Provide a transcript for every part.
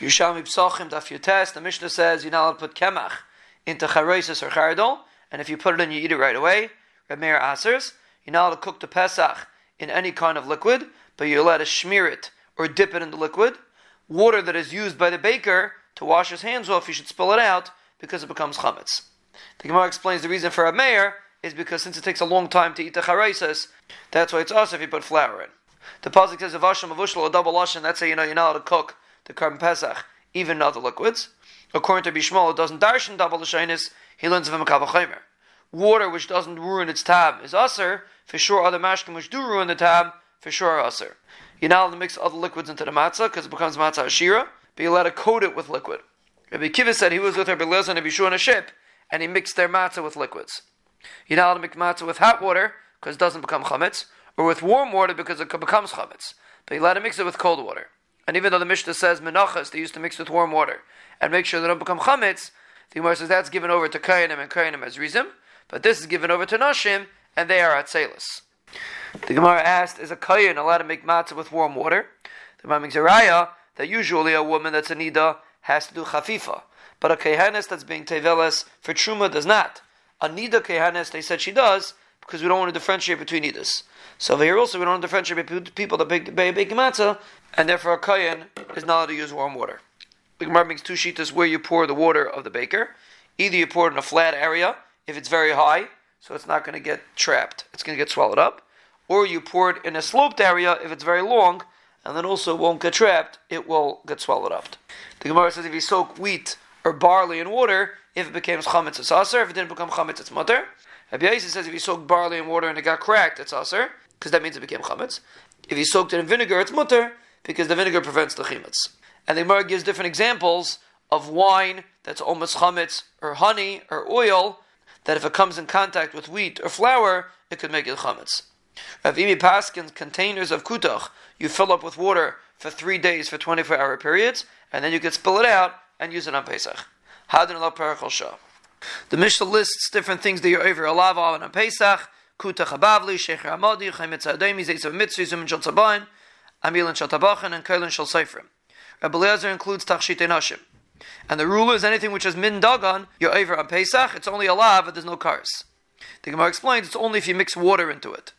Yerushalmi Pesachim Daf Yotes, the Mishnah says you're not allowed to put kemach into charesis or chardol, and if you put it in, you eat it right away. Reb Meir Asers, you're not allowed to cook the Pesach in any kind of liquid, but you're allowed to smear it or dip it in the liquid. Water that is used by the baker to wash his hands off, you should spill it out because it becomes chametz. The Gemara explains the reason for Meir is because since it takes a long time to eat the charesis, that's why it's us if you put flour in. The pasuk says, "Avasham avushlo a double lashon." That's how you know you're not allowed to cook the korban pesach, even in other liquids. According to Bishmol, it doesn't darshan double the l'shainis. He learns of a makavachimer. Water which doesn't ruin its tab is usher. For sure, other mashkim which do ruin the tab, for sure are usher. You're not allowed to mix other liquids into the matzah because it becomes matzah ashira, but you're allowed to coat it with liquid. Rabbi Kiva said he was with Rabbi Lezer and Rabbi on a ship, and he mixed their matzah with liquids. You're not allowed to mix matzah with hot water because it doesn't become chametz, or with warm water because it becomes chametz. But you're allowed to mix it with cold water. And even though the Mishnah says menachas, they used to mix with warm water and make sure they don't become chametz, the Gemara says that's given over to kayanim and kayanim as rizim, but this is given over to nashim, and they are atzelis. The Gemara asked, is a kayan allowed to make matzah with warm water? The Gemara makes a raya that usually a woman that's a nida has to do chafifa, but a kehanis that's being teveles for truma does not. A nida kehanis, they said she does, because we don't want to differentiate between nidas. So here also we don't want to differentiate between people that bake, bake, matzah, and therefore a kayan is not allowed to use warm water. The Gemara makes two sheetas where you pour the water of the baker. Either you pour it in a flat area, if it's very high, so it's not going to get trapped, it's going to get swallowed up, or you pour it in a sloped area if it's very long, and then also won't get trapped, it will get swallowed up. The Gemara says if you soak wheat or barley in water, if it becomes chametz, it's aser. If it didn't become chametz, it's mutter. Rabbi Yossi says if you soak barley in water and it got cracked, it's aser, because that means it became chametz. If you soaked it in vinegar, it's mutter, because the vinegar prevents the chametz. And the Gemara gives different examples of wine that's almost chametz, or honey, or oil, that if it comes in contact with wheat or flour, it could make it chametz. Rav Imi Paskin's containers of kutach, you fill up with water for three days for 24 hour periods, and then you can spill it out and use it on Pesach. Hadin Allah Parachal Shah. The Mishnah lists different things that you're over alav on on Pesach, kutach abavli, shecher amadi, chaymetz ademi, zeitzav mitzvah, zumin shal tzabayin, amilin shal tabachin, and kailin shal seifrim. Rabbi Lezer includes tachshit nashim. And the rule is anything which is min dagan, you're over on Pesach, it's only alav, but there's no cars. The Gemara explains it's only if you mix water into it.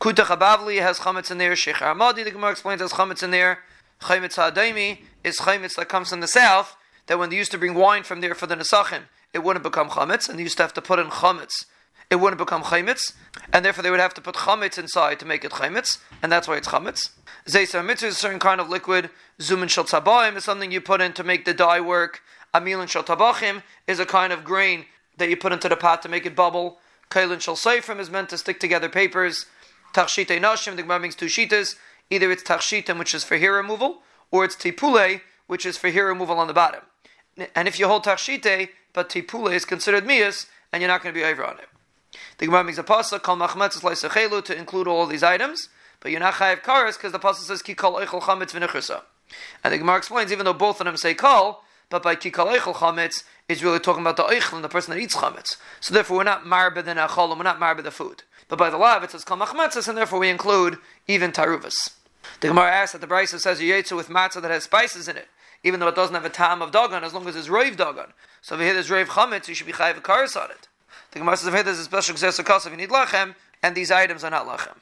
Kuta Chabavli has chametz in there. Shecher Amadi, the Gemara explains, has chametz in there. Hadaimi is chaymitz that comes from the south. That when they used to bring wine from there for the Nesachim, it wouldn't become chametz, and they used to have to put in chametz. It wouldn't become chaymitz, and therefore they would have to put chametz inside to make it chaymitz, and that's why it's chametz. Zaysa mitzvah is a certain kind of liquid. Zumin shel tabaim is something you put in to make the dye work. Amilin shel tabachim is a kind of grain that you put into the pot to make it bubble. Kailin shel seifrim is meant to stick together papers. Tachshite nashim, the Gemara means two shitas. Either it's tachshitim, which is for hair removal, or it's tipule, which is for hair removal on the bottom. And if you hold tachshite, but tipule is considered mias, and you're not going to be over on it. The Gemara makes a pasuk called machmetz leisachelu to include all these items, but you're not chayav karas because the pasuk says kikol eichel chametz v'nechursa. And the Gemara explains even though both of them say kol, but by kikol eichel chametz is really talking about the eichel and the person that eats chametz. So therefore, we're not marbe the nachol, and we're not marbe the food. But by the law, it says kol machmetzes, and therefore we include even taruvas. The Gemara asks that the Brisa says you with matzah that has spices in it, even though it doesn't have a tam of dagan, as long as it's rave dagan. So if you hear there's rave chametz, you should be chayav a karas on it. The Gemara says if there's a special gzesa if you need lachem, and these items are not lachem.